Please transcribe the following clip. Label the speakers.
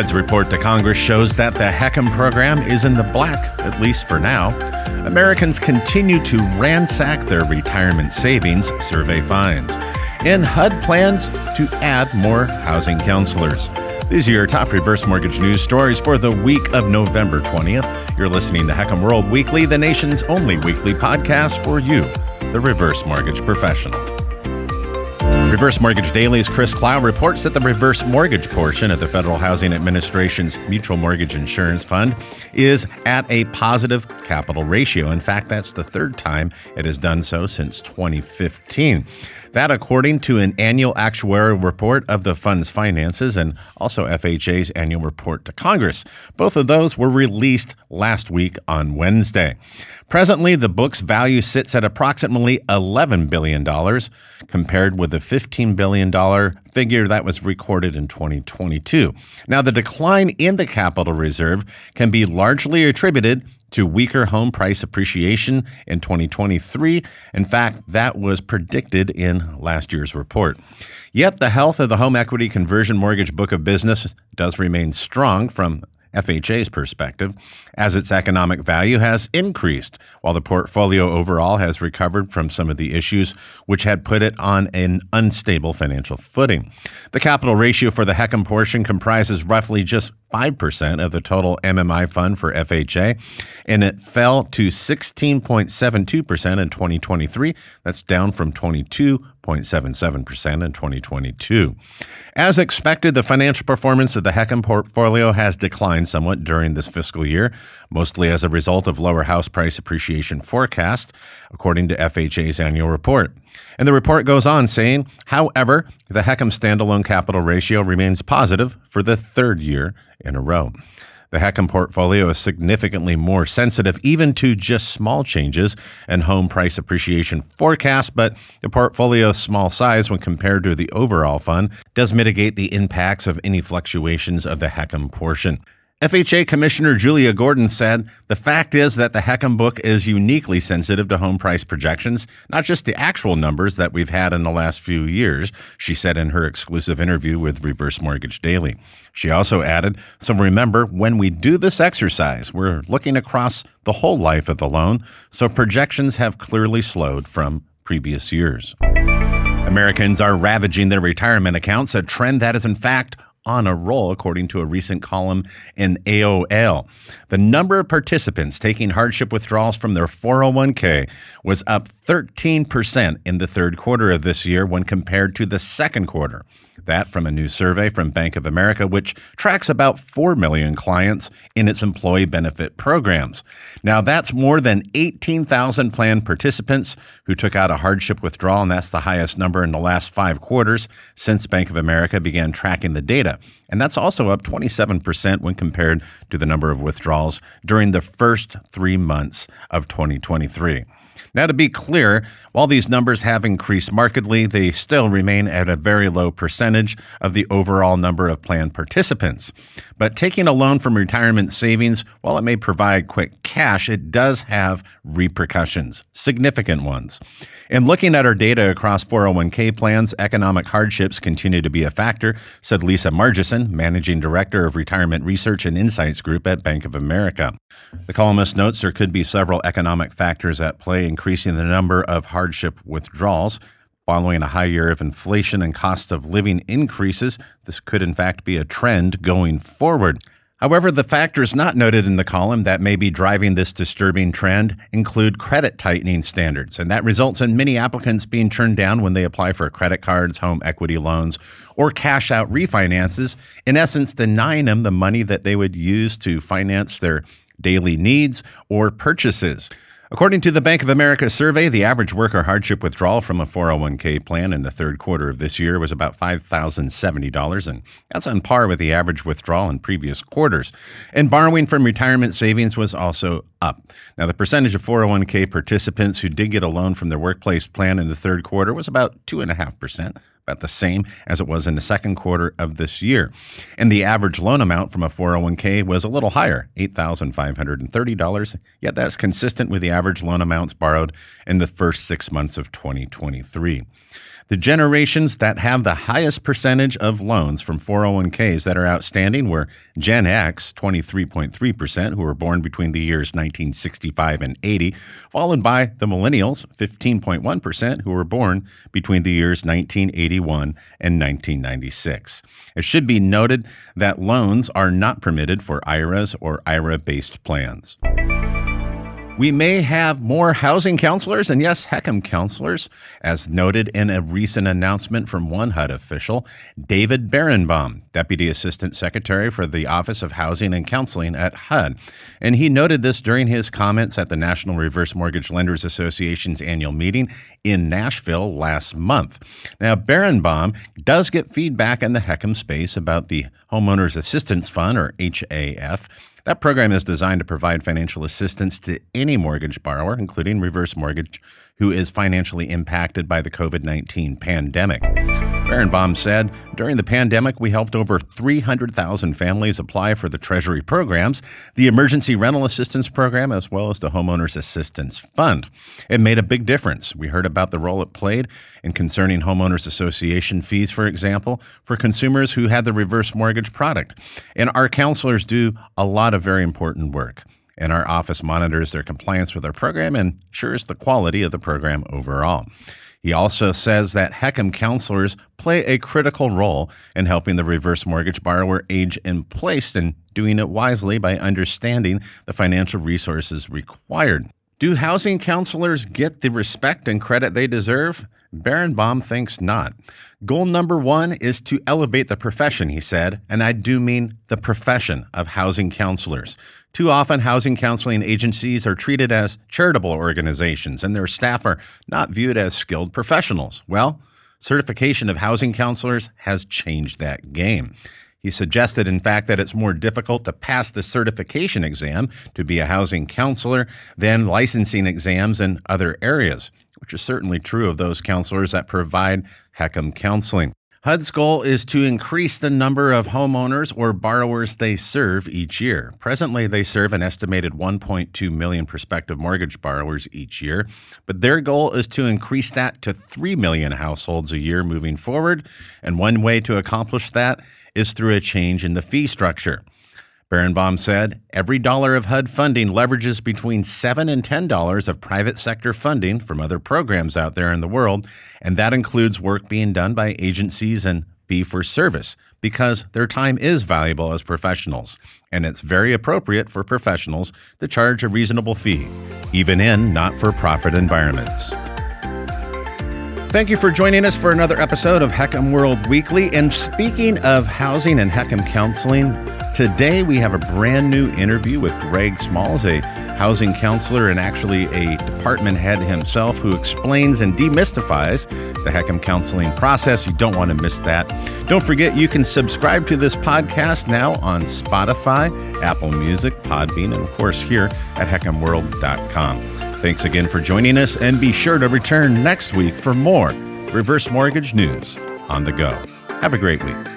Speaker 1: HUD's report to Congress shows that the HECM program is in the black, at least for now. Americans continue to ransack their retirement savings, survey finds. And HUD plans to add more housing counselors. These are your top reverse mortgage news stories for the week of November 20th. You're listening to HECM World Weekly, the nation's only weekly podcast for you, the reverse mortgage professional. Reverse Mortgage Daily's Chris Clow reports that the reverse mortgage portion of the Federal Housing Administration's Mutual Mortgage Insurance Fund is at a positive capital ratio. In fact, that's the third time it has done so since 2015. That, according to an annual actuarial report of the fund's finances and also FHA's annual report to Congress. Both of those were released last week on Wednesday. Presently, the book's value sits at approximately $11 billion, compared with the $15 billion figure that was recorded in 2022. Now, the decline in the capital reserve can be largely attributed to weaker home price appreciation in 2023. In fact, that was predicted in last year's report. Yet the health of the home equity conversion mortgage book of business does remain strong from FHA's perspective, as its economic value has increased, while the portfolio overall has recovered from some of the issues which had put it on an unstable financial footing. The capital ratio for the HECM portion comprises roughly just 5% of the total MMI fund for FHA, and it fell to 16.72% in 2023. That's down from 22.77% in 2022. As expected, the financial performance of the HECM portfolio has declined somewhat during this fiscal year, mostly as a result of lower house price appreciation forecast, according to FHA's annual report. And the report goes on saying, however, the HECM standalone capital ratio remains positive for the third year in a row. The HECM portfolio is significantly more sensitive even to just small changes in home price appreciation forecasts, but the portfolio's small size when compared to the overall fund does mitigate the impacts of any fluctuations of the HECM portion. FHA Commissioner Julia Gordon said the fact is that the HECM book is uniquely sensitive to home price projections, not just the actual numbers that we've had in the last few years, she said in her exclusive interview with Reverse Mortgage Daily. She also added, So remember, when we do this exercise, we're looking across the whole life of the loan, so projections have clearly slowed from previous years. Americans are ravaging their retirement accounts, a trend that is in fact on a roll, according to a recent column in AOL. The number of participants taking hardship withdrawals from their 401k was up 13% in the third quarter of this year when compared to the second quarter. That from a new survey from Bank of America, which tracks about 4 million clients in its employee benefit programs. Now, that's more than 18,000 plan participants who took out a hardship withdrawal, and that's the highest number in the last five quarters since Bank of America began tracking the data. And that's also up 27% when compared to the number of withdrawals during the first three months of 2023. Now, to be clear, while these numbers have increased markedly, they still remain at a very low percentage of the overall number of plan participants. But taking a loan from retirement savings, while it may provide quick cash, it does have repercussions, significant ones. In looking at our data across 401k plans, economic hardships continue to be a factor, said Lisa Margeson, Managing Director of Retirement Research and Insights Group at Bank of America. The columnist notes there could be several economic factors at play, increasing the number of hardship withdrawals. Following a high year of inflation and cost of living increases, this could in fact be a trend going forward. However, the factors not noted in the column that may be driving this disturbing trend include credit tightening standards, and that results in many applicants being turned down when they apply for credit cards, home equity loans, or cash out refinances, in essence, denying them the money that they would use to finance their daily needs or purchases. According to the Bank of America survey, the average worker hardship withdrawal from a 401k plan in the third quarter of this year was about $5,070, and that's on par with the average withdrawal in previous quarters. And borrowing from retirement savings was also up. Now, the percentage of 401k participants who did get a loan from their workplace plan in the third quarter was about 2.5% about the same as it was in the second quarter of this year. And the average loan amount from a 401k was a little higher, $8,530, yet that's consistent with the average loan amounts borrowed in the first six months of 2023. The generations that have the highest percentage of loans from 401ks that are outstanding were Gen X, 23.3%, who were born between the years 1965 and 80, followed by the Millennials, 15.1%, who were born between the years 1981 and 1996. It should be noted that loans are not permitted for IRAs or IRA based plans. We may have more housing counselors and, yes, HECM counselors, as noted in a recent announcement from one HUD official, David Berenbaum, Deputy Assistant Secretary for the Office of Housing and Counseling at HUD. And he noted this during his comments at the National Reverse Mortgage Lenders Association's annual meeting in Nashville last month. Now, Berenbaum does get feedback in the HECM space about the Homeowners Assistance Fund, or HAF, that program is designed to provide financial assistance to any mortgage borrower, including reverse mortgage, who is financially impacted by the COVID 19 pandemic. Berenbaum said, During the pandemic, we helped over 300,000 families apply for the Treasury programs, the Emergency Rental Assistance Program, as well as the Homeowners Assistance Fund. It made a big difference. We heard about the role it played in concerning homeowners association fees, for example, for consumers who had the reverse mortgage product. And our counselors do a lot of very important work and our office monitors their compliance with our program and ensures the quality of the program overall. He also says that HECM counselors play a critical role in helping the reverse mortgage borrower age in place and doing it wisely by understanding the financial resources required. Do housing counselors get the respect and credit they deserve? Berenbaum thinks not. Goal number one is to elevate the profession, he said, and I do mean the profession of housing counselors. Too often, housing counseling agencies are treated as charitable organizations, and their staff are not viewed as skilled professionals. Well, certification of housing counselors has changed that game. He suggested, in fact, that it's more difficult to pass the certification exam to be a housing counselor than licensing exams in other areas which is certainly true of those counselors that provide HECM counseling. HUD's goal is to increase the number of homeowners or borrowers they serve each year. Presently, they serve an estimated 1.2 million prospective mortgage borrowers each year, but their goal is to increase that to 3 million households a year moving forward. And one way to accomplish that is through a change in the fee structure. Berenbaum said every dollar of HUD funding leverages between $7 and $10 of private sector funding from other programs out there in the world, and that includes work being done by agencies and fee for service because their time is valuable as professionals, and it's very appropriate for professionals to charge a reasonable fee, even in not for profit environments. Thank you for joining us for another episode of HECM World Weekly. And speaking of housing and HECM counseling, today we have a brand new interview with Greg Smalls, a housing counselor and actually a department head himself who explains and demystifies the HECM counseling process. You don't want to miss that. Don't forget, you can subscribe to this podcast now on Spotify, Apple Music, Podbean, and of course here at hecmworld.com. Thanks again for joining us, and be sure to return next week for more reverse mortgage news on the go. Have a great week.